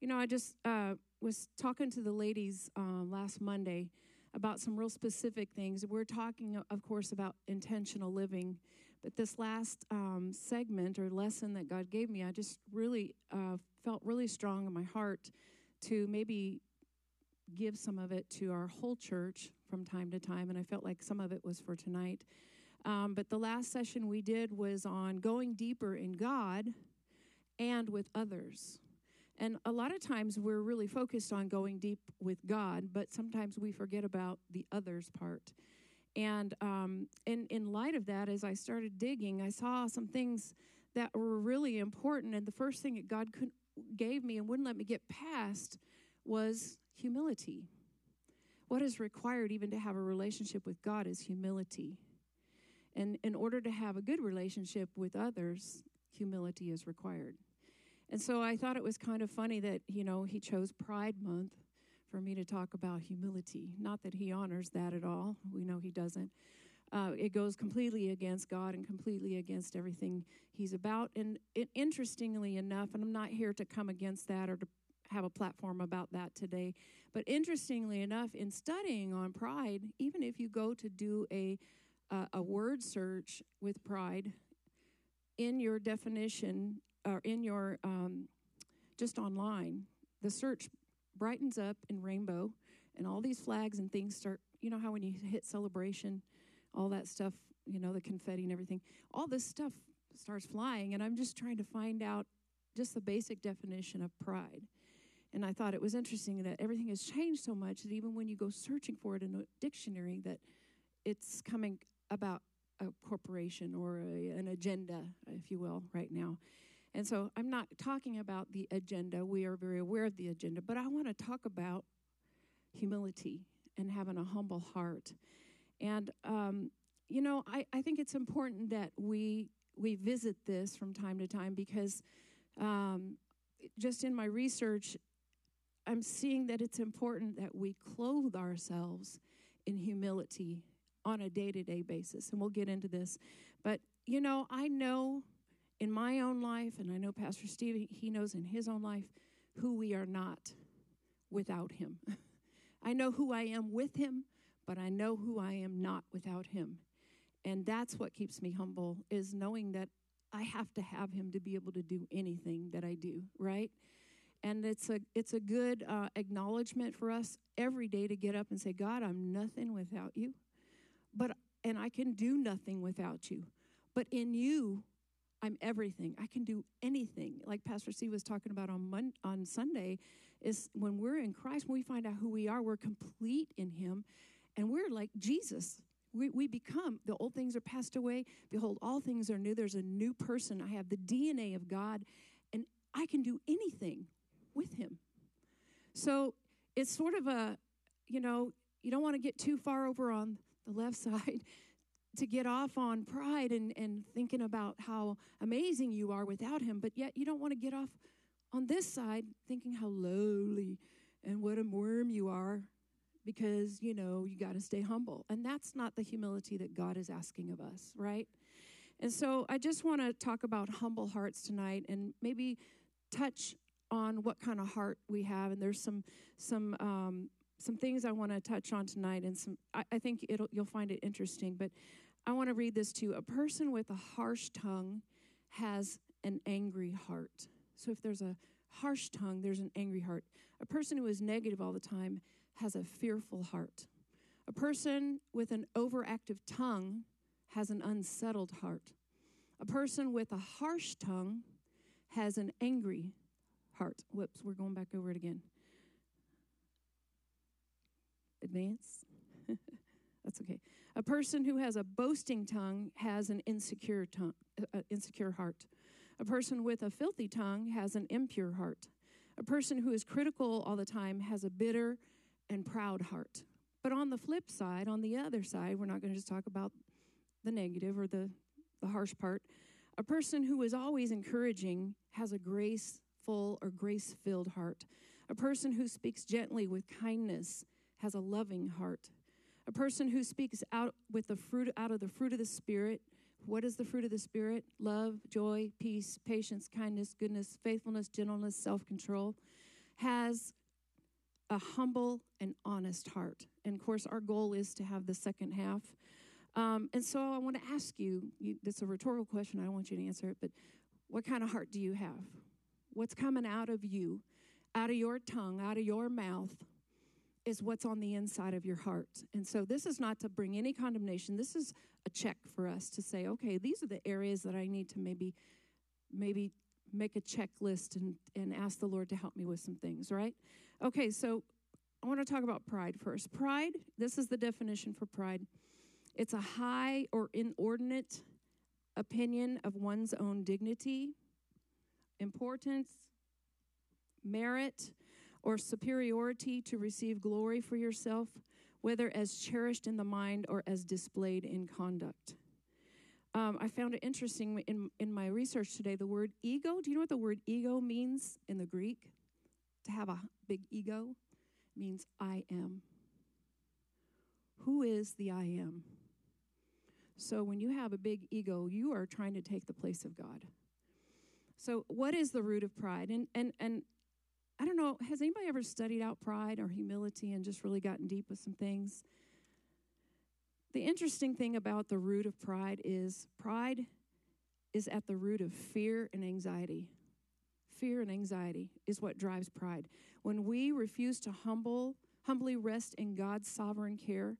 You know, I just uh, was talking to the ladies uh, last Monday about some real specific things. We're talking, of course, about intentional living. But this last um, segment or lesson that God gave me, I just really uh, felt really strong in my heart to maybe give some of it to our whole church from time to time. And I felt like some of it was for tonight. Um, but the last session we did was on going deeper in God and with others. And a lot of times we're really focused on going deep with God, but sometimes we forget about the others part. And um, in, in light of that, as I started digging, I saw some things that were really important. And the first thing that God could, gave me and wouldn't let me get past was humility. What is required even to have a relationship with God is humility. And in order to have a good relationship with others, humility is required. And so I thought it was kind of funny that, you know, he chose Pride Month for me to talk about humility. Not that he honors that at all, we know he doesn't. Uh, it goes completely against God and completely against everything he's about. And it, interestingly enough, and I'm not here to come against that or to have a platform about that today, but interestingly enough, in studying on pride, even if you go to do a uh, a word search with pride, in your definition or in your um, just online, the search brightens up in rainbow, and all these flags and things start. You know how when you hit celebration, all that stuff, you know, the confetti and everything, all this stuff starts flying, and I'm just trying to find out just the basic definition of pride. And I thought it was interesting that everything has changed so much that even when you go searching for it in a dictionary, that it's coming about a corporation or a, an agenda, if you will, right now. And so I'm not talking about the agenda. We are very aware of the agenda, but I want to talk about humility and having a humble heart. And, um, you know, I, I think it's important that we, we visit this from time to time because um, just in my research, I'm seeing that it's important that we clothe ourselves in humility on a day to day basis. And we'll get into this. But, you know, I know in my own life, and I know Pastor Steve, he knows in his own life who we are not without him. I know who I am with him, but I know who I am not without him. And that's what keeps me humble is knowing that I have to have him to be able to do anything that I do, right? And it's a it's a good uh, acknowledgement for us every day to get up and say, God, I'm nothing without you, but and I can do nothing without you. But in you, I'm everything. I can do anything. Like Pastor C was talking about on Mon- on Sunday, is when we're in Christ, when we find out who we are, we're complete in Him, and we're like Jesus. We, we become the old things are passed away. Behold, all things are new. There's a new person. I have the DNA of God, and I can do anything with Him. So it's sort of a, you know, you don't want to get too far over on the left side to get off on pride and, and thinking about how amazing you are without him, but yet you don't want to get off on this side thinking how lowly and what a worm you are because, you know, you got to stay humble. And that's not the humility that God is asking of us, right? And so I just want to talk about humble hearts tonight and maybe touch on what kind of heart we have. And there's some, some, um, some things I want to touch on tonight, and some I, I think it'll you'll find it interesting. But I want to read this to you. A person with a harsh tongue has an angry heart. So if there's a harsh tongue, there's an angry heart. A person who is negative all the time has a fearful heart. A person with an overactive tongue has an unsettled heart. A person with a harsh tongue has an angry heart. Whoops, we're going back over it again. Advance. That's okay. A person who has a boasting tongue has an insecure tongue, uh, insecure heart. A person with a filthy tongue has an impure heart. A person who is critical all the time has a bitter and proud heart. But on the flip side, on the other side, we're not going to just talk about the negative or the, the harsh part. A person who is always encouraging has a graceful or grace filled heart. A person who speaks gently with kindness has a loving heart. A person who speaks out with the fruit out of the fruit of the spirit. What is the fruit of the spirit? Love, joy, peace, patience, kindness, goodness, faithfulness, gentleness, self-control. has a humble and honest heart. And of course, our goal is to have the second half. Um, and so I want to ask you, you it's a rhetorical question, I don't want you to answer it, but what kind of heart do you have? What's coming out of you, out of your tongue, out of your mouth? Is what's on the inside of your heart. And so, this is not to bring any condemnation. This is a check for us to say, okay, these are the areas that I need to maybe, maybe make a checklist and, and ask the Lord to help me with some things, right? Okay, so I want to talk about pride first. Pride, this is the definition for pride it's a high or inordinate opinion of one's own dignity, importance, merit, or superiority to receive glory for yourself, whether as cherished in the mind or as displayed in conduct. Um, I found it interesting in, in my research today the word ego. Do you know what the word ego means in the Greek? To have a big ego means I am. Who is the I am? So when you have a big ego, you are trying to take the place of God. So what is the root of pride? And and and I don't know, has anybody ever studied out pride or humility and just really gotten deep with some things? The interesting thing about the root of pride is pride is at the root of fear and anxiety. Fear and anxiety is what drives pride. When we refuse to humble, humbly rest in God's sovereign care,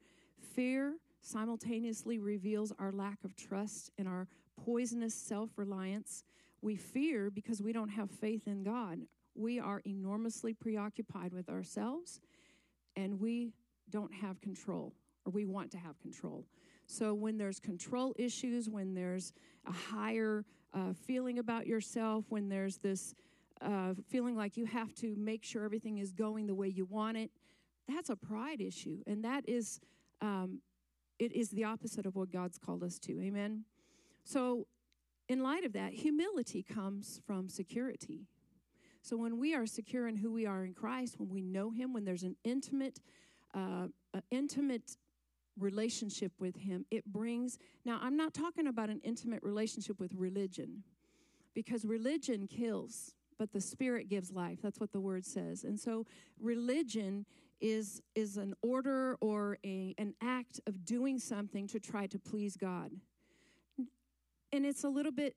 fear simultaneously reveals our lack of trust and our poisonous self reliance. We fear because we don't have faith in God. We are enormously preoccupied with ourselves and we don't have control or we want to have control. So when there's control issues, when there's a higher uh, feeling about yourself, when there's this uh, feeling like you have to make sure everything is going the way you want it, that's a pride issue. And that is, um, it is the opposite of what God's called us to. Amen. So, in light of that, humility comes from security. So, when we are secure in who we are in Christ, when we know Him, when there's an intimate, uh, intimate relationship with Him, it brings. Now, I'm not talking about an intimate relationship with religion, because religion kills, but the Spirit gives life. That's what the Word says. And so, religion is is an order or a an act of doing something to try to please God. And it's a little bit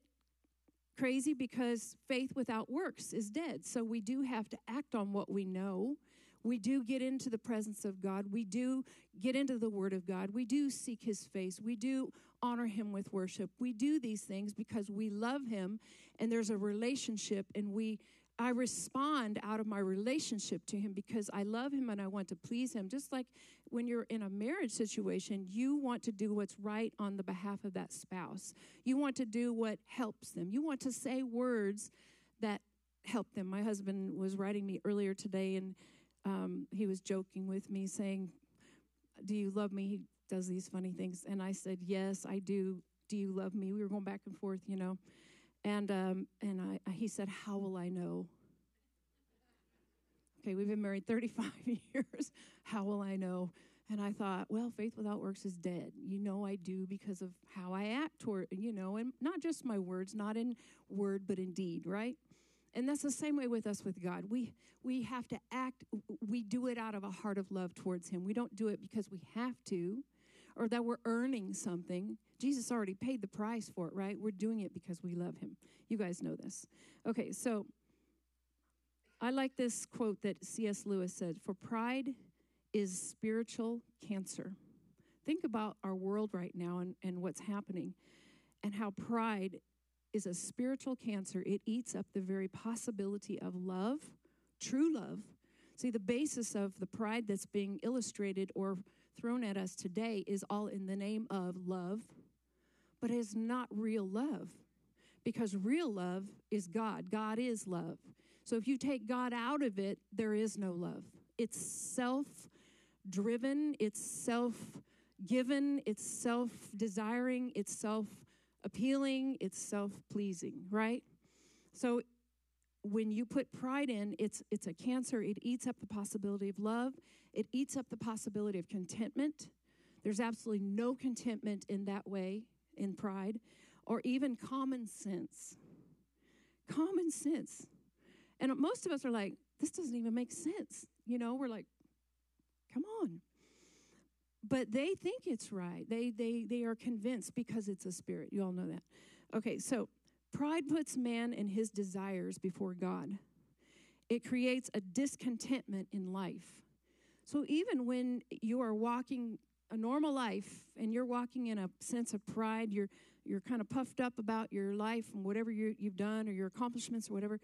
crazy because faith without works is dead. So we do have to act on what we know. We do get into the presence of God. We do get into the Word of God. We do seek His face. We do honor Him with worship. We do these things because we love Him and there's a relationship and we I respond out of my relationship to him because I love him and I want to please him. Just like when you're in a marriage situation, you want to do what's right on the behalf of that spouse. You want to do what helps them. You want to say words that help them. My husband was writing me earlier today and um, he was joking with me saying, Do you love me? He does these funny things. And I said, Yes, I do. Do you love me? We were going back and forth, you know. And, um, and I, he said, How will I know? Okay, we've been married 35 years. How will I know? And I thought, well, faith without works is dead. You know, I do because of how I act toward, you know, and not just my words, not in word, but in deed, right? And that's the same way with us with God. We we have to act we do it out of a heart of love towards him. We don't do it because we have to or that we're earning something. Jesus already paid the price for it, right? We're doing it because we love him. You guys know this. Okay, so I like this quote that C.S. Lewis said For pride is spiritual cancer. Think about our world right now and, and what's happening, and how pride is a spiritual cancer. It eats up the very possibility of love, true love. See, the basis of the pride that's being illustrated or thrown at us today is all in the name of love, but it's not real love because real love is God. God is love. So if you take God out of it, there is no love. It's self driven, it's self given, it's self desiring, it's self appealing, it's self pleasing, right? So when you put pride in, it's it's a cancer. It eats up the possibility of love. It eats up the possibility of contentment. There's absolutely no contentment in that way in pride or even common sense. Common sense. And most of us are like, this doesn't even make sense. You know, we're like, come on. But they think it's right. They they they are convinced because it's a spirit. You all know that. Okay, so pride puts man and his desires before God. It creates a discontentment in life. So even when you are walking a normal life and you're walking in a sense of pride, you're you're kind of puffed up about your life and whatever you have done or your accomplishments or whatever,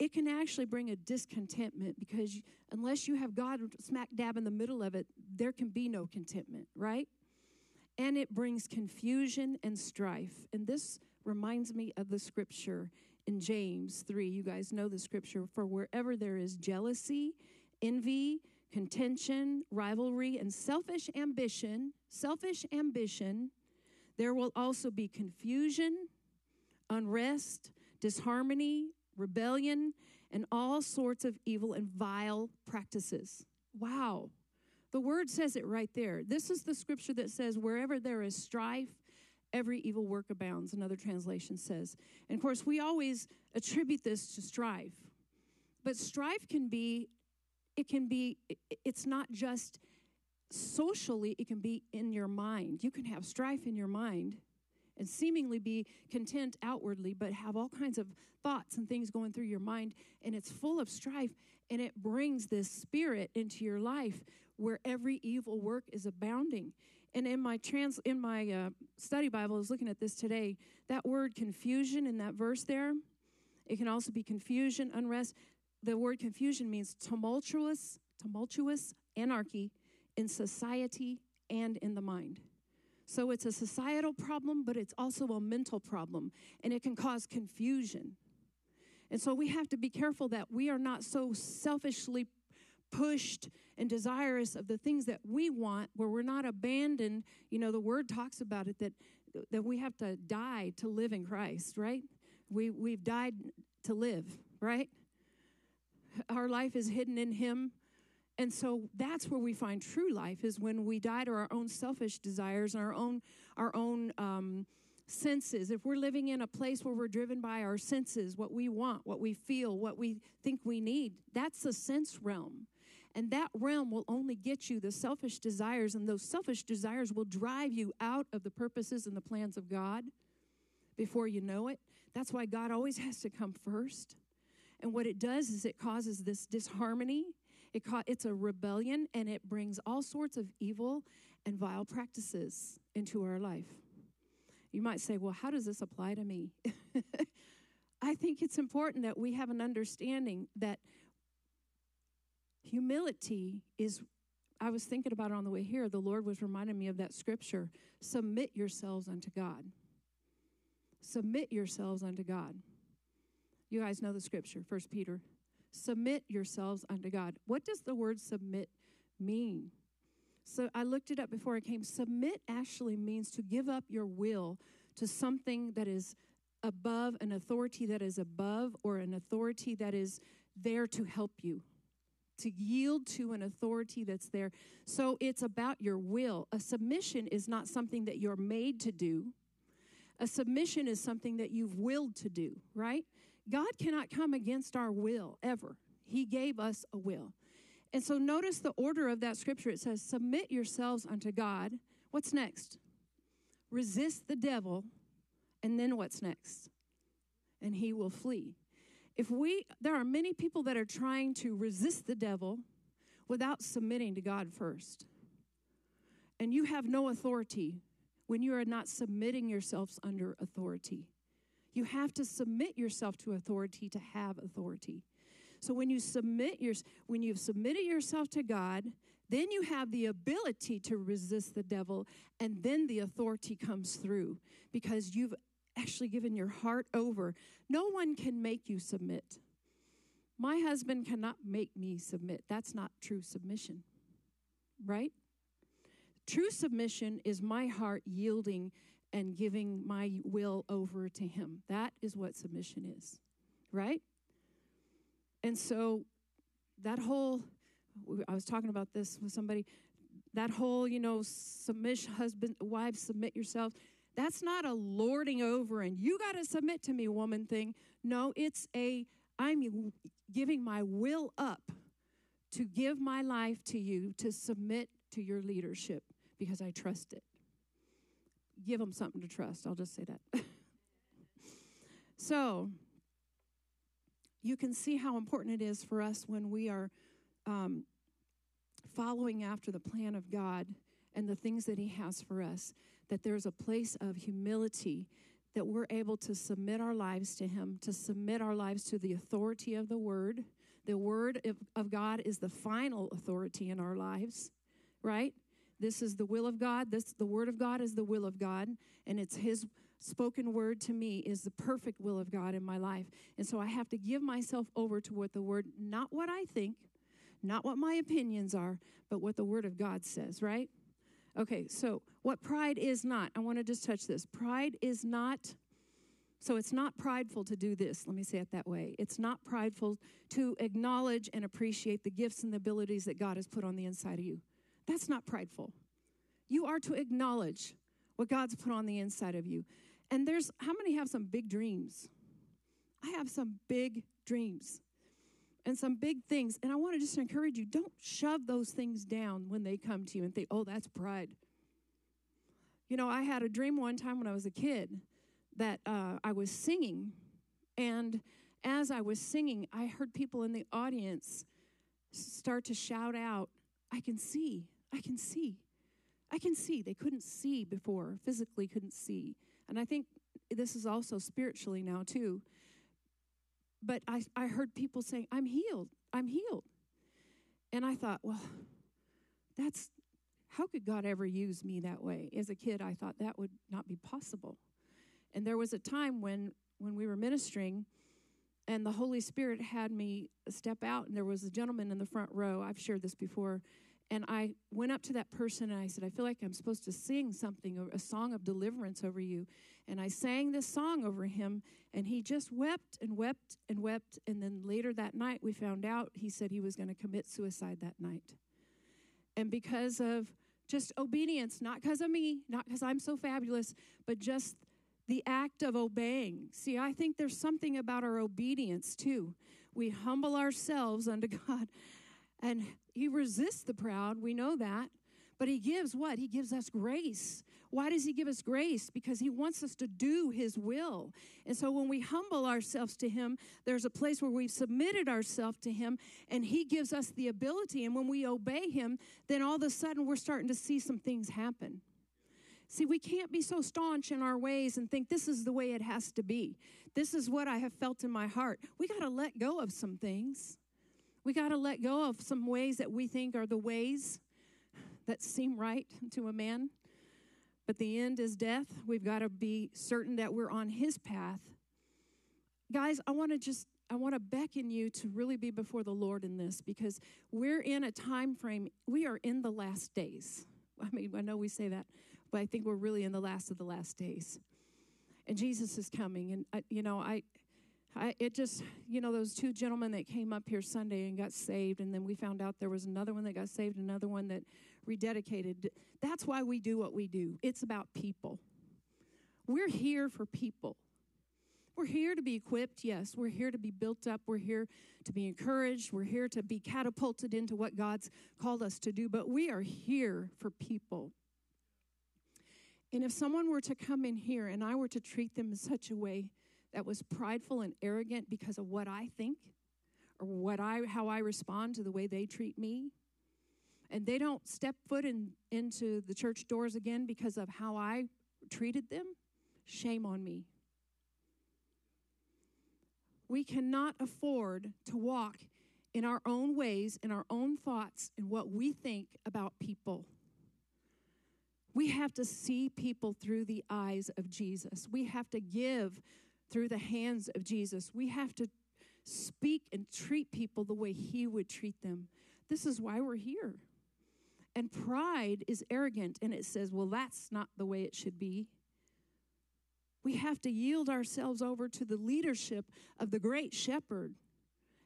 it can actually bring a discontentment because you, unless you have God smack dab in the middle of it, there can be no contentment, right? And it brings confusion and strife. And this reminds me of the scripture in James 3. You guys know the scripture for wherever there is jealousy, envy, contention, rivalry, and selfish ambition, selfish ambition, there will also be confusion, unrest, disharmony, rebellion, and all sorts of evil and vile practices. Wow. The word says it right there. This is the scripture that says, wherever there is strife, every evil work abounds, another translation says. And of course, we always attribute this to strife. But strife can be it can be, it's not just socially, it can be in your mind. You can have strife in your mind and seemingly be content outwardly, but have all kinds of thoughts and things going through your mind, and it's full of strife, and it brings this spirit into your life where every evil work is abounding. And in my trans in my uh, study Bible, I was looking at this today. That word confusion in that verse there, it can also be confusion, unrest the word confusion means tumultuous, tumultuous anarchy in society and in the mind. So it's a societal problem, but it's also a mental problem, and it can cause confusion. And so we have to be careful that we are not so selfishly pushed and desirous of the things that we want, where we're not abandoned. You know, the word talks about it that that we have to die to live in Christ, right? We we've died to live, right? Our life is hidden in Him. And so that's where we find true life is when we die to our own selfish desires and our own our own um, senses. If we're living in a place where we're driven by our senses, what we want, what we feel, what we think we need, that's the sense realm. And that realm will only get you the selfish desires, and those selfish desires will drive you out of the purposes and the plans of God before you know it. That's why God always has to come first. And what it does is it causes this disharmony. It ca- it's a rebellion and it brings all sorts of evil and vile practices into our life. You might say, well, how does this apply to me? I think it's important that we have an understanding that humility is, I was thinking about it on the way here. The Lord was reminding me of that scripture submit yourselves unto God. Submit yourselves unto God. You guys know the scripture, First Peter. Submit yourselves unto God. What does the word submit mean? So I looked it up before I came. Submit actually means to give up your will to something that is above, an authority that is above, or an authority that is there to help you. To yield to an authority that's there. So it's about your will. A submission is not something that you're made to do. A submission is something that you've willed to do, right? God cannot come against our will ever. He gave us a will. And so notice the order of that scripture. It says, Submit yourselves unto God. What's next? Resist the devil. And then what's next? And he will flee. If we, there are many people that are trying to resist the devil without submitting to God first. And you have no authority when you are not submitting yourselves under authority. You have to submit yourself to authority to have authority. So when you submit your when you've submitted yourself to God, then you have the ability to resist the devil and then the authority comes through because you've actually given your heart over. No one can make you submit. My husband cannot make me submit. That's not true submission. Right? True submission is my heart yielding and giving my will over to Him. That is what submission is, right? And so that whole, I was talking about this with somebody, that whole, you know, submission, husband, wives, submit yourself. That's not a lording over and you got to submit to me, woman thing. No, it's a I'm giving my will up to give my life to you, to submit to your leadership because I trust it. Give them something to trust. I'll just say that. so, you can see how important it is for us when we are um, following after the plan of God and the things that He has for us, that there's a place of humility that we're able to submit our lives to Him, to submit our lives to the authority of the Word. The Word of, of God is the final authority in our lives, right? This is the will of God. This the Word of God is the will of God, and it's His spoken word to me is the perfect will of God in my life. And so I have to give myself over to what the Word, not what I think, not what my opinions are, but what the Word of God says, right? Okay, so what pride is not, I want to just touch this. Pride is not, so it's not prideful to do this. Let me say it that way. It's not prideful to acknowledge and appreciate the gifts and the abilities that God has put on the inside of you. That's not prideful. You are to acknowledge what God's put on the inside of you. And there's, how many have some big dreams? I have some big dreams and some big things. And I want to just encourage you don't shove those things down when they come to you and think, oh, that's pride. You know, I had a dream one time when I was a kid that uh, I was singing. And as I was singing, I heard people in the audience start to shout out, I can see, I can see, I can see. They couldn't see before, physically couldn't see. And I think this is also spiritually now, too but I, I heard people saying, I'm healed, I'm healed. And I thought, well, that's how could God ever use me that way? As a kid, I thought that would not be possible. And there was a time when when we were ministering and the Holy Spirit had me step out and there was a gentleman in the front row. I've shared this before and I went up to that person and I said, I feel like I'm supposed to sing something, a song of deliverance over you. And I sang this song over him, and he just wept and wept and wept. And then later that night, we found out he said he was going to commit suicide that night. And because of just obedience, not because of me, not because I'm so fabulous, but just the act of obeying. See, I think there's something about our obedience too. We humble ourselves unto God and he resists the proud, we know that. But he gives what? He gives us grace. Why does he give us grace? Because he wants us to do his will. And so when we humble ourselves to him, there's a place where we've submitted ourselves to him and he gives us the ability. And when we obey him, then all of a sudden we're starting to see some things happen. See, we can't be so staunch in our ways and think this is the way it has to be. This is what I have felt in my heart. We got to let go of some things. We got to let go of some ways that we think are the ways that seem right to a man. But the end is death. We've got to be certain that we're on his path. Guys, I want to just I want to beckon you to really be before the Lord in this because we're in a time frame. We are in the last days. I mean, I know we say that, but I think we're really in the last of the last days. And Jesus is coming and I, you know, I I, it just, you know, those two gentlemen that came up here Sunday and got saved, and then we found out there was another one that got saved, another one that rededicated. That's why we do what we do. It's about people. We're here for people. We're here to be equipped, yes. We're here to be built up. We're here to be encouraged. We're here to be catapulted into what God's called us to do, but we are here for people. And if someone were to come in here and I were to treat them in such a way that was prideful and arrogant because of what I think or what I how I respond to the way they treat me. And they don't step foot in, into the church doors again because of how I treated them. Shame on me. We cannot afford to walk in our own ways, in our own thoughts, in what we think about people. We have to see people through the eyes of Jesus. We have to give through the hands of Jesus. We have to speak and treat people the way He would treat them. This is why we're here. And pride is arrogant and it says, well, that's not the way it should be. We have to yield ourselves over to the leadership of the great shepherd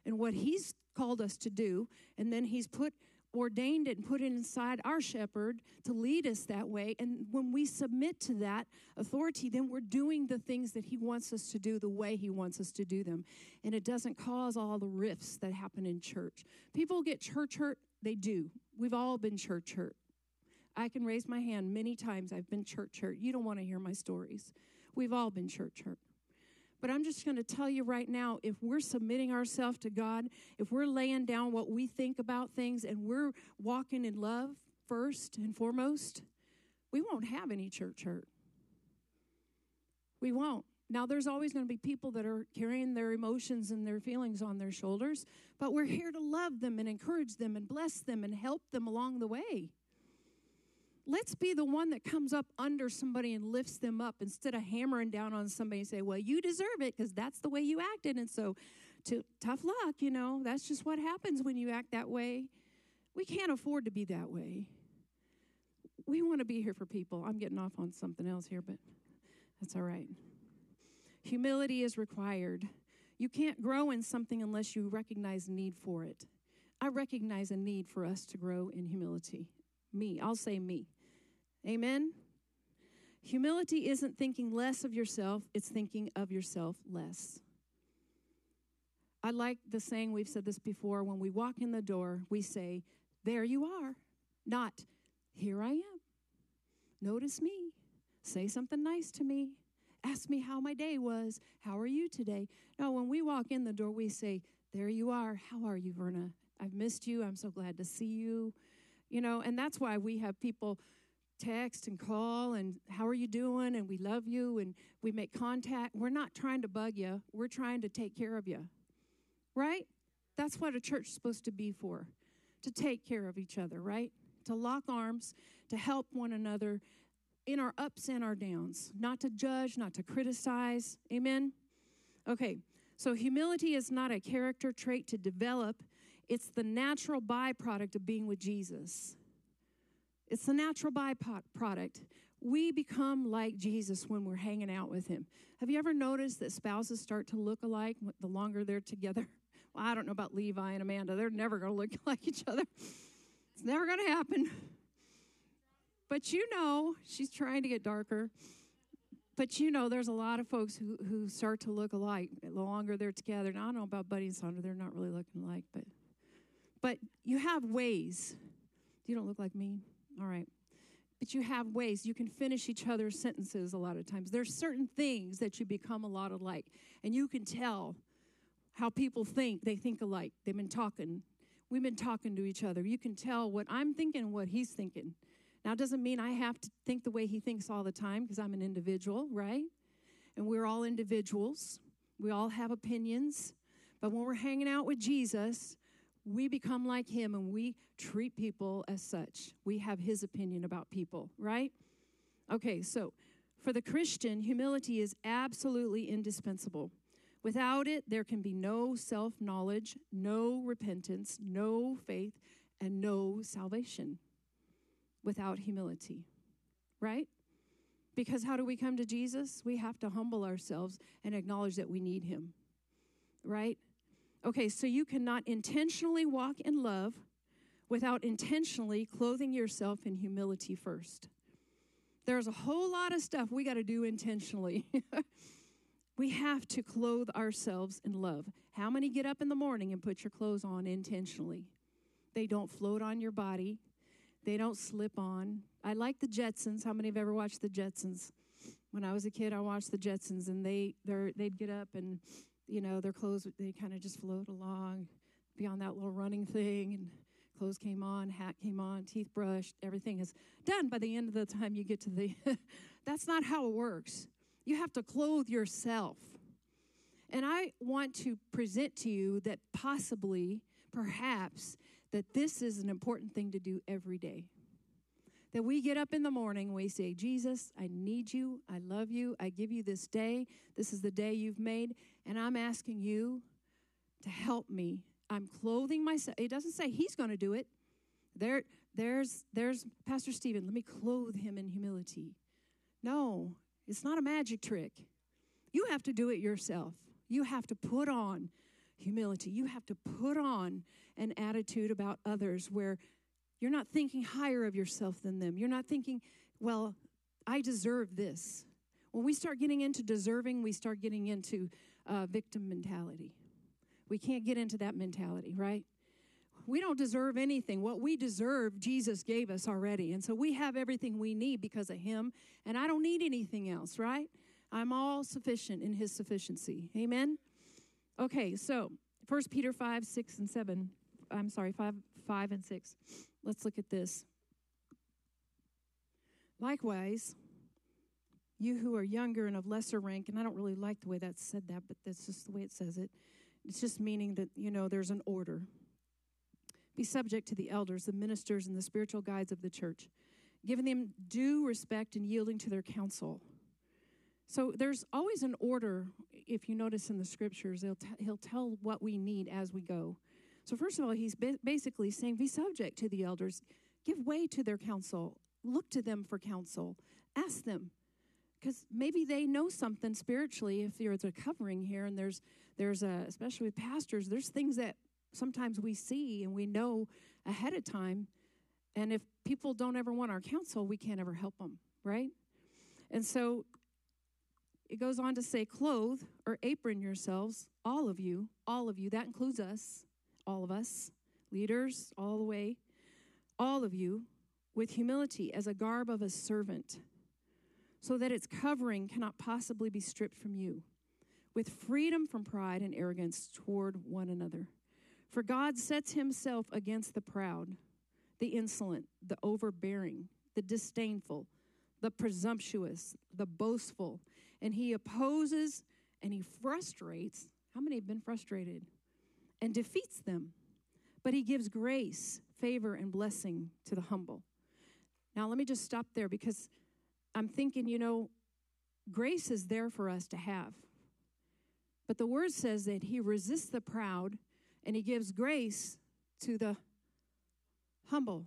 and what he's called us to do. And then he's put ordained it and put it inside our shepherd to lead us that way. And when we submit to that authority, then we're doing the things that He wants us to do the way He wants us to do them. And it doesn't cause all the rifts that happen in church. People get church hurt, they do. We've all been church hurt. I can raise my hand many times. I've been church hurt. You don't want to hear my stories. We've all been church hurt. But I'm just going to tell you right now if we're submitting ourselves to God, if we're laying down what we think about things and we're walking in love first and foremost, we won't have any church hurt. We won't. Now, there's always going to be people that are carrying their emotions and their feelings on their shoulders, but we're here to love them and encourage them and bless them and help them along the way. Let's be the one that comes up under somebody and lifts them up instead of hammering down on somebody and say, Well, you deserve it because that's the way you acted. And so, to, tough luck, you know, that's just what happens when you act that way. We can't afford to be that way. We want to be here for people. I'm getting off on something else here, but that's all right. Humility is required. You can't grow in something unless you recognize need for it. I recognize a need for us to grow in humility. Me, I'll say me. Amen? Humility isn't thinking less of yourself, it's thinking of yourself less. I like the saying, we've said this before, when we walk in the door, we say, There you are, not, Here I am. Notice me. Say something nice to me. Ask me how my day was. How are you today? No, when we walk in the door, we say, There you are. How are you, Verna? I've missed you. I'm so glad to see you. You know, and that's why we have people text and call and how are you doing and we love you and we make contact. We're not trying to bug you, we're trying to take care of you. Right? That's what a church is supposed to be for to take care of each other, right? To lock arms, to help one another in our ups and our downs, not to judge, not to criticize. Amen? Okay, so humility is not a character trait to develop, it's the natural byproduct of being with Jesus. It's a natural byproduct. We become like Jesus when we're hanging out with him. Have you ever noticed that spouses start to look alike the longer they're together? Well, I don't know about Levi and Amanda. They're never going to look like each other. It's never going to happen. But you know, she's trying to get darker. But you know, there's a lot of folks who, who start to look alike the longer they're together. Now, I don't know about Buddy and Sandra. They're not really looking alike, but but you have ways. You don't look like me. All right. But you have ways. You can finish each other's sentences a lot of times. There's certain things that you become a lot alike, and you can tell how people think. They think alike. They've been talking. We've been talking to each other. You can tell what I'm thinking, what he's thinking. Now, it doesn't mean I have to think the way he thinks all the time because I'm an individual, right? And we're all individuals. We all have opinions. But when we're hanging out with Jesus, we become like him and we treat people as such. We have his opinion about people, right? Okay, so for the Christian, humility is absolutely indispensable. Without it, there can be no self knowledge, no repentance, no faith, and no salvation without humility, right? Because how do we come to Jesus? We have to humble ourselves and acknowledge that we need him, right? Okay, so you cannot intentionally walk in love without intentionally clothing yourself in humility first. There's a whole lot of stuff we got to do intentionally. we have to clothe ourselves in love. How many get up in the morning and put your clothes on intentionally? They don't float on your body, they don't slip on. I like the Jetsons. How many have ever watched the Jetsons? When I was a kid, I watched the Jetsons, and they they'd get up and you know, their clothes, they kind of just float along beyond that little running thing. And clothes came on, hat came on, teeth brushed, everything is done by the end of the time you get to the. That's not how it works. You have to clothe yourself. And I want to present to you that possibly, perhaps, that this is an important thing to do every day that we get up in the morning we say, Jesus, I need you. I love you. I give you this day. This is the day you've made. And I'm asking you to help me. I'm clothing myself. It doesn't say he's going to do it. There, there's, there's Pastor Stephen. Let me clothe him in humility. No, it's not a magic trick. You have to do it yourself. You have to put on humility. You have to put on an attitude about others where You're not thinking higher of yourself than them. You're not thinking, well, I deserve this. When we start getting into deserving, we start getting into uh, victim mentality. We can't get into that mentality, right? We don't deserve anything. What we deserve, Jesus gave us already. And so we have everything we need because of Him, and I don't need anything else, right? I'm all sufficient in His sufficiency. Amen? Okay, so 1 Peter 5, 6, and 7. I'm sorry, 5, 5 and 6. Let's look at this. Likewise, you who are younger and of lesser rank, and I don't really like the way that said that, but that's just the way it says it. It's just meaning that, you know, there's an order. Be subject to the elders, the ministers, and the spiritual guides of the church, giving them due respect and yielding to their counsel. So there's always an order. If you notice in the scriptures, he'll, t- he'll tell what we need as we go. So, first of all, he's ba- basically saying, Be subject to the elders, give way to their counsel, look to them for counsel, ask them. Because maybe they know something spiritually. If there's a covering here, and there's, there's a, especially with pastors, there's things that sometimes we see and we know ahead of time. And if people don't ever want our counsel, we can't ever help them, right? And so it goes on to say, clothe or apron yourselves, all of you, all of you. That includes us, all of us, leaders, all the way, all of you, with humility as a garb of a servant, so that its covering cannot possibly be stripped from you, with freedom from pride and arrogance toward one another. For God sets himself against the proud, the insolent, the overbearing, the disdainful, the presumptuous, the boastful and he opposes and he frustrates. How many have been frustrated? And defeats them. But he gives grace, favor, and blessing to the humble. Now, let me just stop there because I'm thinking, you know, grace is there for us to have. But the word says that he resists the proud and he gives grace to the humble.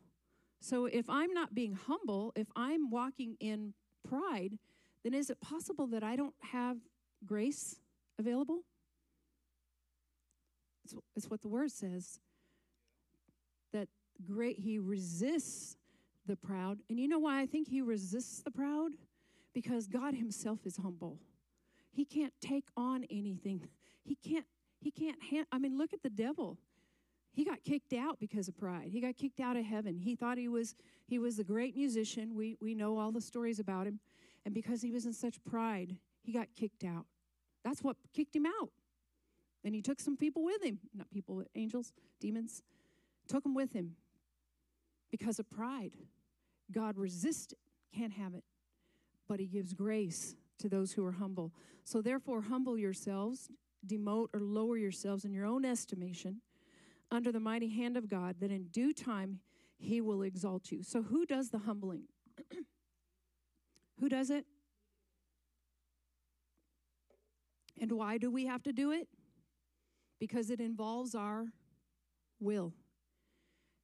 So if I'm not being humble, if I'm walking in pride, then is it possible that I don't have grace available? It's, it's what the word says. That great he resists the proud. And you know why I think he resists the proud? Because God himself is humble. He can't take on anything. He can't he can't hand, I mean look at the devil. He got kicked out because of pride. He got kicked out of heaven. He thought he was he was a great musician. We we know all the stories about him. And because he was in such pride, he got kicked out. That's what kicked him out. And he took some people with him, not people, angels, demons, took them with him because of pride. God resists it, can't have it, but he gives grace to those who are humble. So therefore, humble yourselves, demote or lower yourselves in your own estimation under the mighty hand of God, that in due time he will exalt you. So who does the humbling? Who does it? And why do we have to do it? Because it involves our will.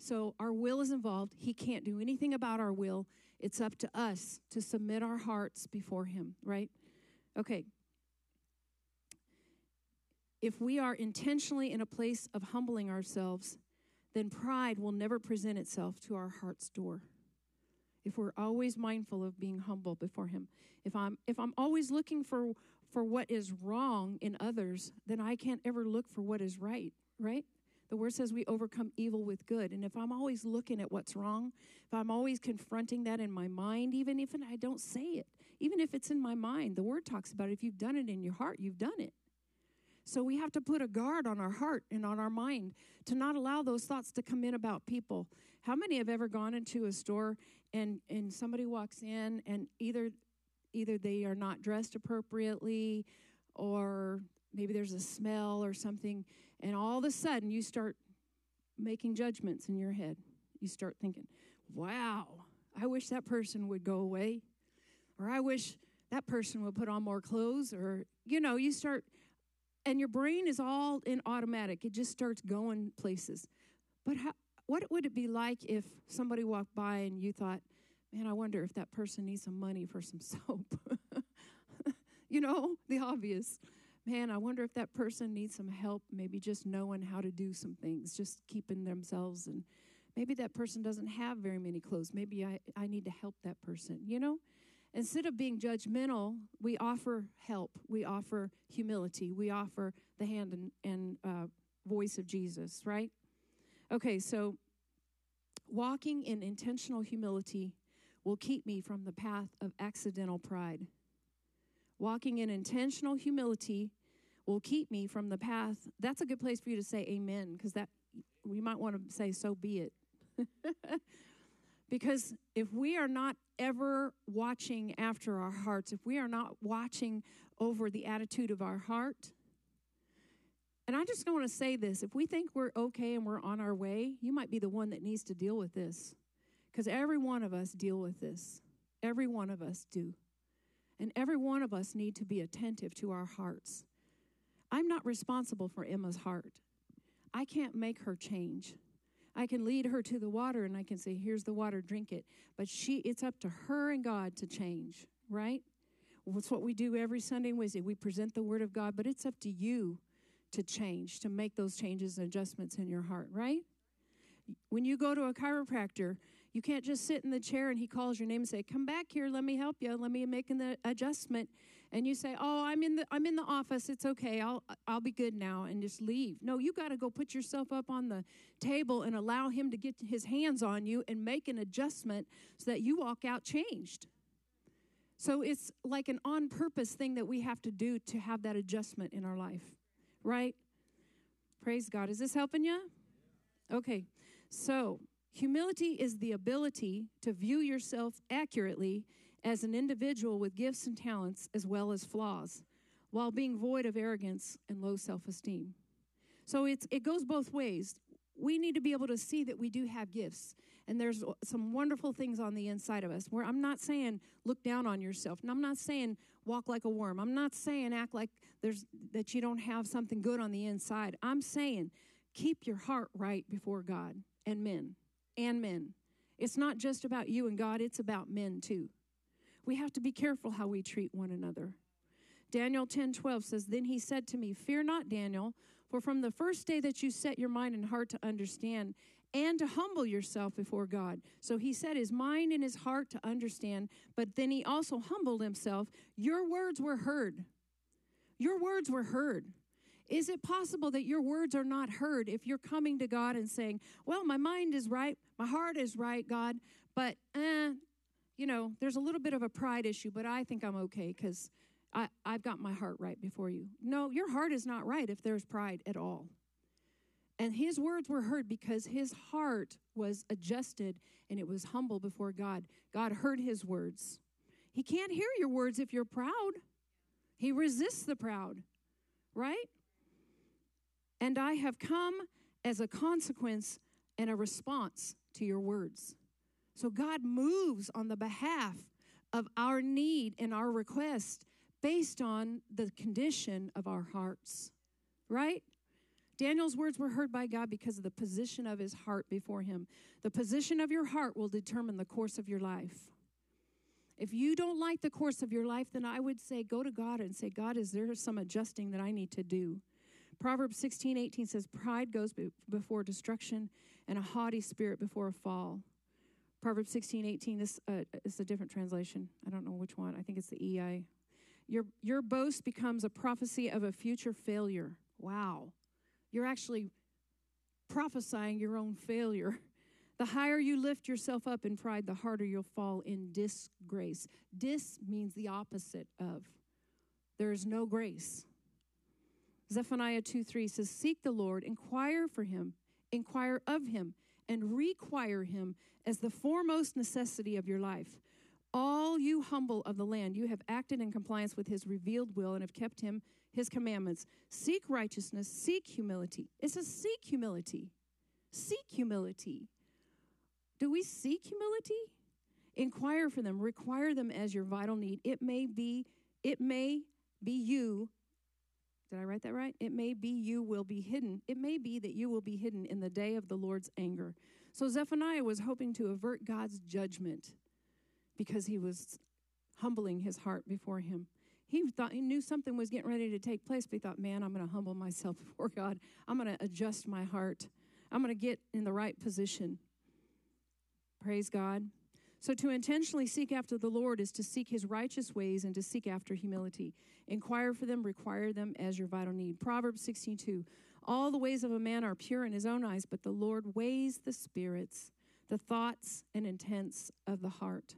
So our will is involved. He can't do anything about our will. It's up to us to submit our hearts before Him, right? Okay. If we are intentionally in a place of humbling ourselves, then pride will never present itself to our heart's door if we're always mindful of being humble before him if i'm if i'm always looking for for what is wrong in others then i can't ever look for what is right right the word says we overcome evil with good and if i'm always looking at what's wrong if i'm always confronting that in my mind even if i don't say it even if it's in my mind the word talks about it. if you've done it in your heart you've done it so we have to put a guard on our heart and on our mind to not allow those thoughts to come in about people. How many have ever gone into a store and and somebody walks in and either either they are not dressed appropriately or maybe there's a smell or something and all of a sudden you start making judgments in your head. You start thinking wow i wish that person would go away. Or i wish that person would put on more clothes. Or you know you start and your brain is all in automatic. It just starts going places. But how, what would it be like if somebody walked by and you thought, man, I wonder if that person needs some money for some soap? you know, the obvious. Man, I wonder if that person needs some help, maybe just knowing how to do some things, just keeping themselves and Maybe that person doesn't have very many clothes. Maybe I, I need to help that person, you know? Instead of being judgmental, we offer help. We offer humility. We offer the hand and, and uh, voice of Jesus, right? Okay, so walking in intentional humility will keep me from the path of accidental pride. Walking in intentional humility will keep me from the path. That's a good place for you to say amen, because that we might want to say, so be it. because if we are not ever watching after our hearts, if we are not watching over the attitude of our heart, and I just want to say this if we think we're okay and we're on our way, you might be the one that needs to deal with this. Because every one of us deal with this. Every one of us do. And every one of us need to be attentive to our hearts. I'm not responsible for Emma's heart. I can't make her change. I can lead her to the water and I can say, here's the water, drink it. But she it's up to her and God to change, right? That's what we do every Sunday and Wednesday. We present the word of God, but it's up to you to change, to make those changes and adjustments in your heart, right? When you go to a chiropractor, you can't just sit in the chair and he calls your name and say, "Come back here, let me help you, let me make an adjustment." And you say, "Oh, I'm in the I'm in the office. It's okay. I'll I'll be good now," and just leave. No, you got to go put yourself up on the table and allow him to get his hands on you and make an adjustment so that you walk out changed. So it's like an on purpose thing that we have to do to have that adjustment in our life, right? Praise God. Is this helping you? Okay. So, Humility is the ability to view yourself accurately as an individual with gifts and talents as well as flaws, while being void of arrogance and low self esteem. So it's, it goes both ways. We need to be able to see that we do have gifts, and there's some wonderful things on the inside of us. Where I'm not saying look down on yourself, and I'm not saying walk like a worm. I'm not saying act like there's that you don't have something good on the inside. I'm saying keep your heart right before God and men and men. It's not just about you and God, it's about men too. We have to be careful how we treat one another. Daniel 10 12 says, Then he said to me, Fear not, Daniel, for from the first day that you set your mind and heart to understand and to humble yourself before God. So he set his mind and his heart to understand, but then he also humbled himself. Your words were heard. Your words were heard. Is it possible that your words are not heard if you're coming to God and saying, Well, my mind is right, my heart is right, God, but, eh, you know, there's a little bit of a pride issue, but I think I'm okay because I've got my heart right before you. No, your heart is not right if there's pride at all. And his words were heard because his heart was adjusted and it was humble before God. God heard his words. He can't hear your words if you're proud, he resists the proud, right? And I have come as a consequence and a response to your words. So God moves on the behalf of our need and our request based on the condition of our hearts, right? Daniel's words were heard by God because of the position of his heart before him. The position of your heart will determine the course of your life. If you don't like the course of your life, then I would say go to God and say, God, is there some adjusting that I need to do? Proverbs 16, 18 says, Pride goes be- before destruction, and a haughty spirit before a fall. Proverbs 16, 18, this uh, is a different translation. I don't know which one. I think it's the EI. Your, your boast becomes a prophecy of a future failure. Wow. You're actually prophesying your own failure. The higher you lift yourself up in pride, the harder you'll fall in disgrace. Dis means the opposite of. There is no grace. Zephaniah 2 3 says, Seek the Lord, inquire for him, inquire of him, and require him as the foremost necessity of your life. All you humble of the land, you have acted in compliance with his revealed will and have kept him his commandments. Seek righteousness, seek humility. It says, Seek humility. Seek humility. Do we seek humility? Inquire for them, require them as your vital need. It may be, it may be you did I write that right? It may be you will be hidden. It may be that you will be hidden in the day of the Lord's anger. So Zephaniah was hoping to avert God's judgment because he was humbling his heart before him. He thought he knew something was getting ready to take place, but he thought, man, I'm going to humble myself before God. I'm going to adjust my heart. I'm going to get in the right position. Praise God. So, to intentionally seek after the Lord is to seek his righteous ways and to seek after humility. Inquire for them, require them as your vital need. Proverbs 16 2. All the ways of a man are pure in his own eyes, but the Lord weighs the spirits, the thoughts and intents of the heart.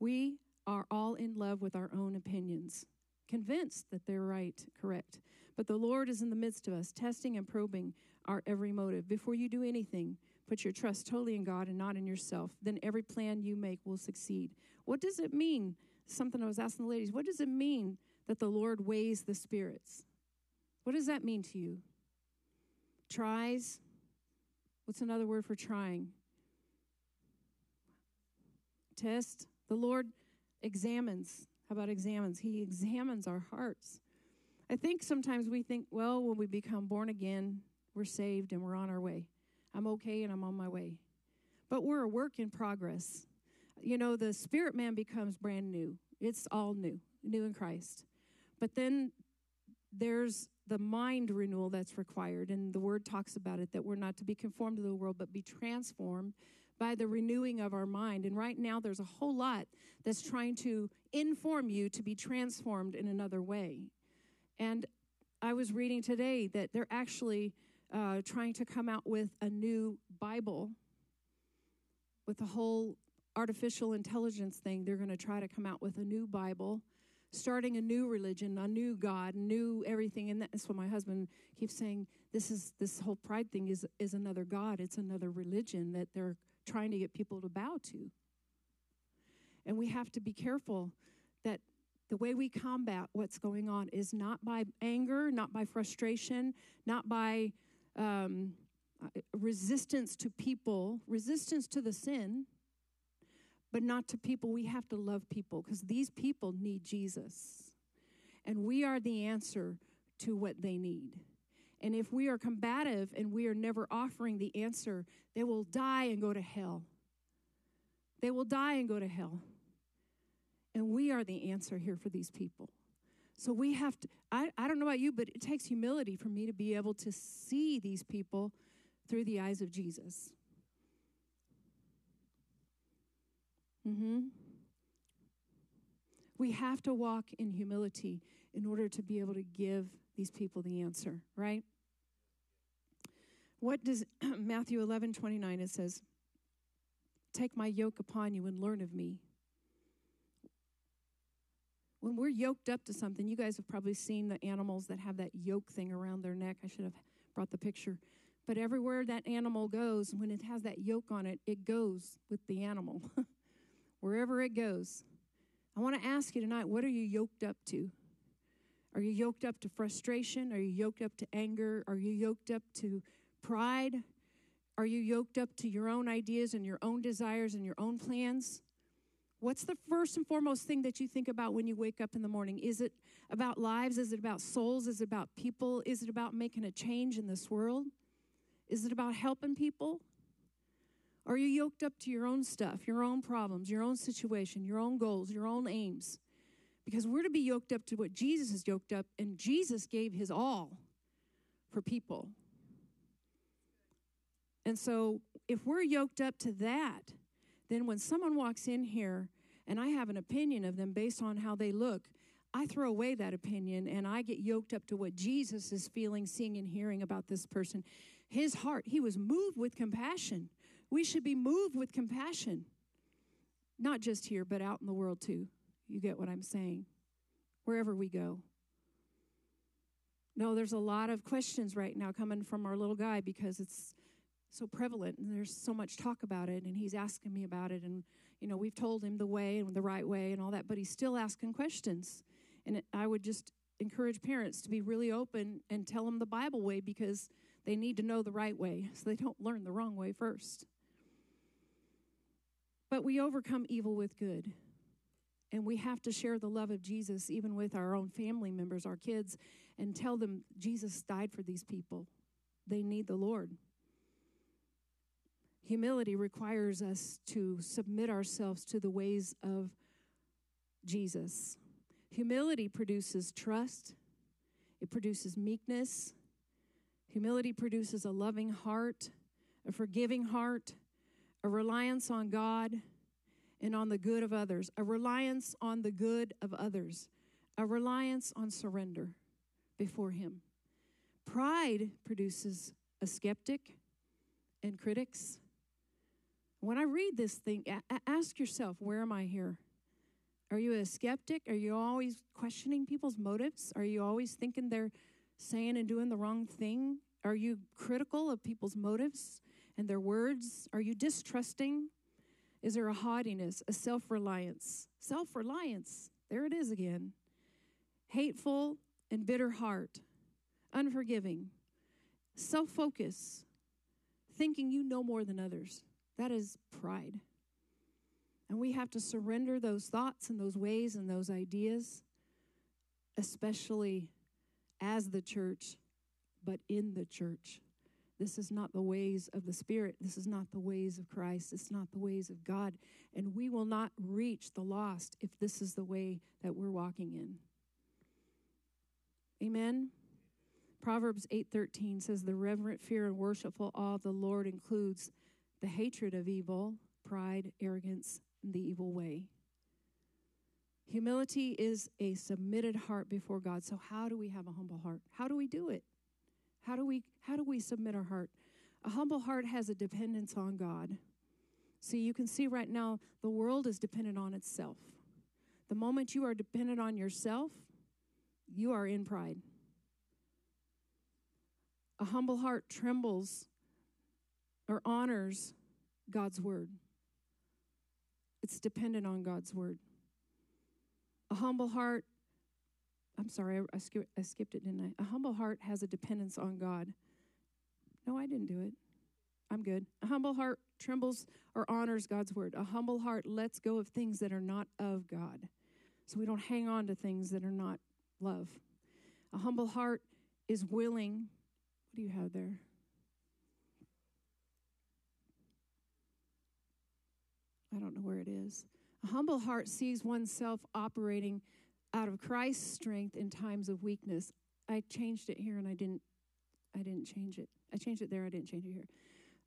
We are all in love with our own opinions, convinced that they're right, correct. But the Lord is in the midst of us, testing and probing our every motive. Before you do anything, put your trust totally in God and not in yourself, then every plan you make will succeed. What does it mean? Something I was asking the ladies, what does it mean that the Lord weighs the spirits? What does that mean to you? Tries? What's another word for trying? Test. The Lord examines. How about examines? He examines our hearts. I think sometimes we think, well, when we become born again, we're saved and we're on our way. I'm okay and I'm on my way. But we're a work in progress. You know, the spirit man becomes brand new, it's all new, new in Christ. But then there's the mind renewal that's required, and the word talks about it that we're not to be conformed to the world, but be transformed by the renewing of our mind. And right now, there's a whole lot that's trying to inform you to be transformed in another way. And I was reading today that they're actually uh, trying to come out with a new Bible with the whole artificial intelligence thing. They're going to try to come out with a new Bible, starting a new religion, a new God, new everything. And that's what my husband keeps saying. This is this whole pride thing is is another God. It's another religion that they're trying to get people to bow to. And we have to be careful that the way we combat what's going on is not by anger, not by frustration, not by um, uh, resistance to people, resistance to the sin, but not to people. We have to love people because these people need Jesus. And we are the answer to what they need. And if we are combative and we are never offering the answer, they will die and go to hell. They will die and go to hell. And we are the answer here for these people. So we have to, I, I don't know about you, but it takes humility for me to be able to see these people through the eyes of Jesus. Mm-hmm. We have to walk in humility in order to be able to give these people the answer, right? What does Matthew 11 29 it says, Take my yoke upon you and learn of me, when we're yoked up to something, you guys have probably seen the animals that have that yoke thing around their neck. I should have brought the picture. But everywhere that animal goes, when it has that yoke on it, it goes with the animal. Wherever it goes. I want to ask you tonight what are you yoked up to? Are you yoked up to frustration? Are you yoked up to anger? Are you yoked up to pride? Are you yoked up to your own ideas and your own desires and your own plans? What's the first and foremost thing that you think about when you wake up in the morning? Is it about lives? Is it about souls? Is it about people? Is it about making a change in this world? Is it about helping people? Are you yoked up to your own stuff, your own problems, your own situation, your own goals, your own aims? Because we're to be yoked up to what Jesus is yoked up, and Jesus gave his all for people. And so, if we're yoked up to that, then when someone walks in here and I have an opinion of them based on how they look, I throw away that opinion and I get yoked up to what Jesus is feeling, seeing, and hearing about this person. His heart, he was moved with compassion. We should be moved with compassion, not just here, but out in the world too. You get what I'm saying? Wherever we go. No, there's a lot of questions right now coming from our little guy because it's so prevalent and there's so much talk about it and he's asking me about it and you know we've told him the way and the right way and all that but he's still asking questions. And i would just encourage parents to be really open and tell them the bible way because they need to know the right way so they don't learn the wrong way first. But we overcome evil with good and we have to share the love of jesus even with our own family members our kids and tell them jesus died for these people. They need the lord Humility requires us to submit ourselves to the ways of Jesus. Humility produces trust, it produces meekness. Humility produces a loving heart, a forgiving heart, a reliance on God and on the good of others, a reliance on the good of others, a reliance on surrender before Him. Pride produces a skeptic and critics. When I read this thing, ask yourself, where am I here? Are you a skeptic? Are you always questioning people's motives? Are you always thinking they're saying and doing the wrong thing? Are you critical of people's motives and their words? Are you distrusting? Is there a haughtiness, a self reliance? Self reliance, there it is again. Hateful and bitter heart, unforgiving, self focus, thinking you know more than others. That is pride. And we have to surrender those thoughts and those ways and those ideas, especially as the church, but in the church. This is not the ways of the Spirit. This is not the ways of Christ. It's not the ways of God. And we will not reach the lost if this is the way that we're walking in. Amen. Proverbs 8:13 says the reverent fear and worshipful awe of the Lord includes the hatred of evil, pride, arrogance, and the evil way. Humility is a submitted heart before God. So how do we have a humble heart? How do we do it? How do we how do we submit our heart? A humble heart has a dependence on God. See, you can see right now the world is dependent on itself. The moment you are dependent on yourself, you are in pride. A humble heart trembles or honors God's word. It's dependent on God's word. A humble heart, I'm sorry, I, sk- I skipped it, didn't I? A humble heart has a dependence on God. No, I didn't do it. I'm good. A humble heart trembles or honors God's word. A humble heart lets go of things that are not of God. So we don't hang on to things that are not love. A humble heart is willing. What do you have there? I don't know where it is. A humble heart sees oneself operating out of Christ's strength in times of weakness. I changed it here and I didn't I didn't change it. I changed it there, I didn't change it here.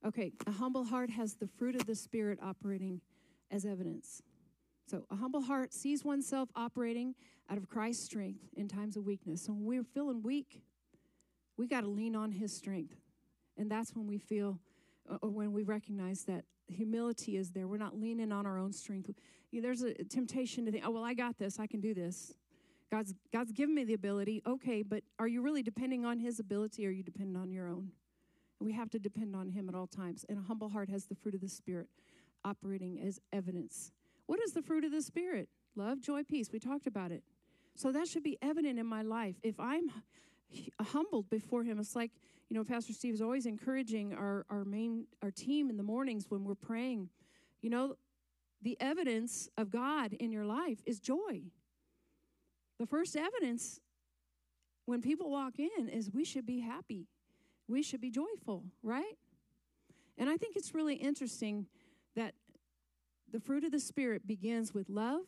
Okay, a humble heart has the fruit of the spirit operating as evidence. So, a humble heart sees oneself operating out of Christ's strength in times of weakness. So, when we're feeling weak, we got to lean on His strength. And that's when we feel, uh, or when we recognize that humility is there. We're not leaning on our own strength. There's a temptation to think, oh, well, I got this, I can do this. God's, God's given me the ability. Okay, but are you really depending on His ability or are you dependent on your own? We have to depend on Him at all times. And a humble heart has the fruit of the Spirit operating as evidence. What is the fruit of the Spirit? Love, joy, peace. We talked about it. So that should be evident in my life. If I'm humbled before Him, it's like, you know, Pastor Steve is always encouraging our, our main, our team in the mornings when we're praying. You know, the evidence of God in your life is joy. The first evidence when people walk in is we should be happy we should be joyful, right? And I think it's really interesting that the fruit of the Spirit begins with love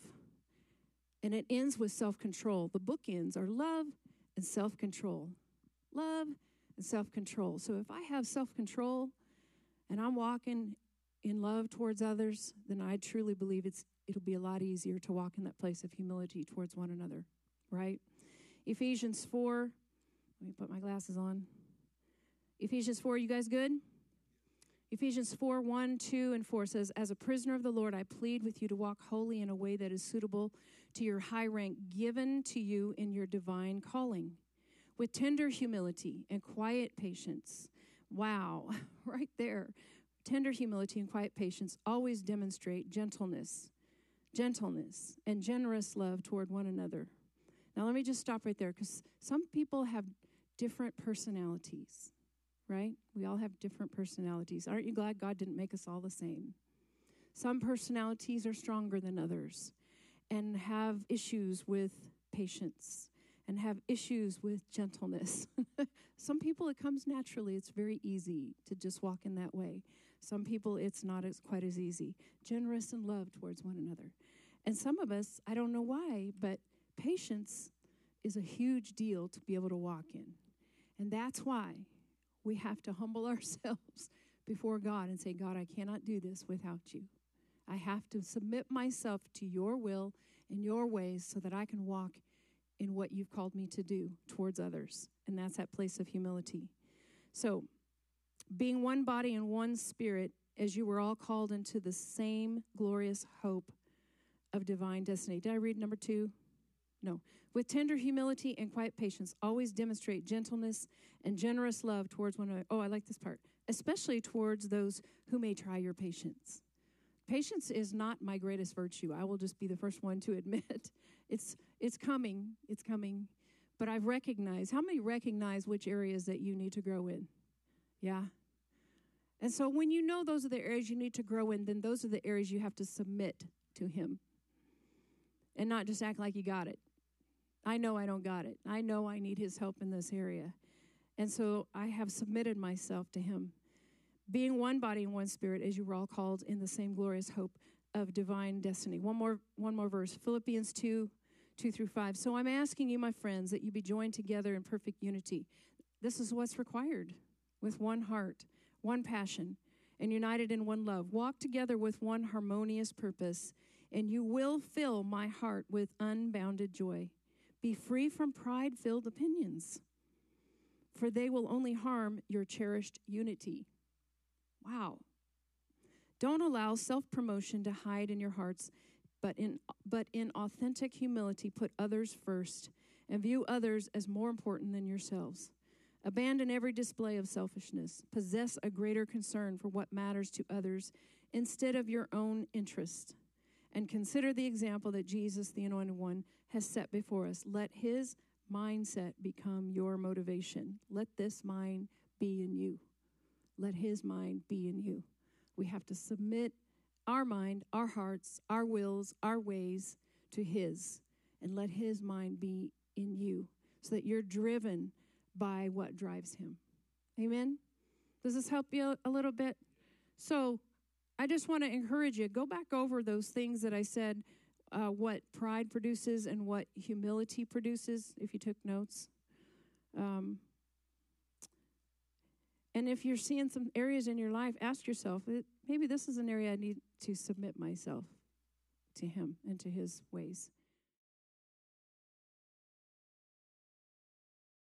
and it ends with self control. The bookends are love and self control. Love and self control. So if I have self control and I'm walking in love towards others, then I truly believe it's it'll be a lot easier to walk in that place of humility towards one another, right? Ephesians 4, let me put my glasses on. Ephesians 4, you guys good? Ephesians 4 1, 2, and 4 says, As a prisoner of the Lord, I plead with you to walk holy in a way that is suitable to your high rank given to you in your divine calling, with tender humility and quiet patience. Wow, right there. Tender humility and quiet patience always demonstrate gentleness, gentleness, and generous love toward one another. Now, let me just stop right there because some people have different personalities right? We all have different personalities. Aren't you glad God didn't make us all the same? Some personalities are stronger than others and have issues with patience and have issues with gentleness. Some people, it comes naturally. It's very easy to just walk in that way. Some people, it's not as, quite as easy. Generous and love towards one another. And some of us, I don't know why, but patience is a huge deal to be able to walk in. And that's why we have to humble ourselves before God and say, God, I cannot do this without you. I have to submit myself to your will and your ways so that I can walk in what you've called me to do towards others. And that's that place of humility. So, being one body and one spirit, as you were all called into the same glorious hope of divine destiny. Did I read number two? No. With tender humility and quiet patience, always demonstrate gentleness and generous love towards one another. Oh, I like this part. Especially towards those who may try your patience. Patience is not my greatest virtue. I will just be the first one to admit. It's it's coming. It's coming. But I've recognized how many recognize which areas that you need to grow in? Yeah. And so when you know those are the areas you need to grow in, then those are the areas you have to submit to him. And not just act like you got it. I know I don't got it. I know I need his help in this area. And so I have submitted myself to him. Being one body and one spirit, as you were all called in the same glorious hope of divine destiny. One more, one more verse. Philippians 2, 2 through 5. So I'm asking you, my friends, that you be joined together in perfect unity. This is what's required with one heart, one passion, and united in one love. Walk together with one harmonious purpose, and you will fill my heart with unbounded joy. Be free from pride filled opinions, for they will only harm your cherished unity. Wow. Don't allow self promotion to hide in your hearts, but in, but in authentic humility, put others first and view others as more important than yourselves. Abandon every display of selfishness. Possess a greater concern for what matters to others instead of your own interest. And consider the example that Jesus, the Anointed One, has set before us. Let his mindset become your motivation. Let this mind be in you. Let his mind be in you. We have to submit our mind, our hearts, our wills, our ways to his, and let his mind be in you so that you're driven by what drives him. Amen? Does this help you a little bit? So I just want to encourage you go back over those things that I said uh, what pride produces and what humility produces, if you took notes. Um, and if you're seeing some areas in your life, ask yourself maybe this is an area I need to submit myself to Him and to His ways.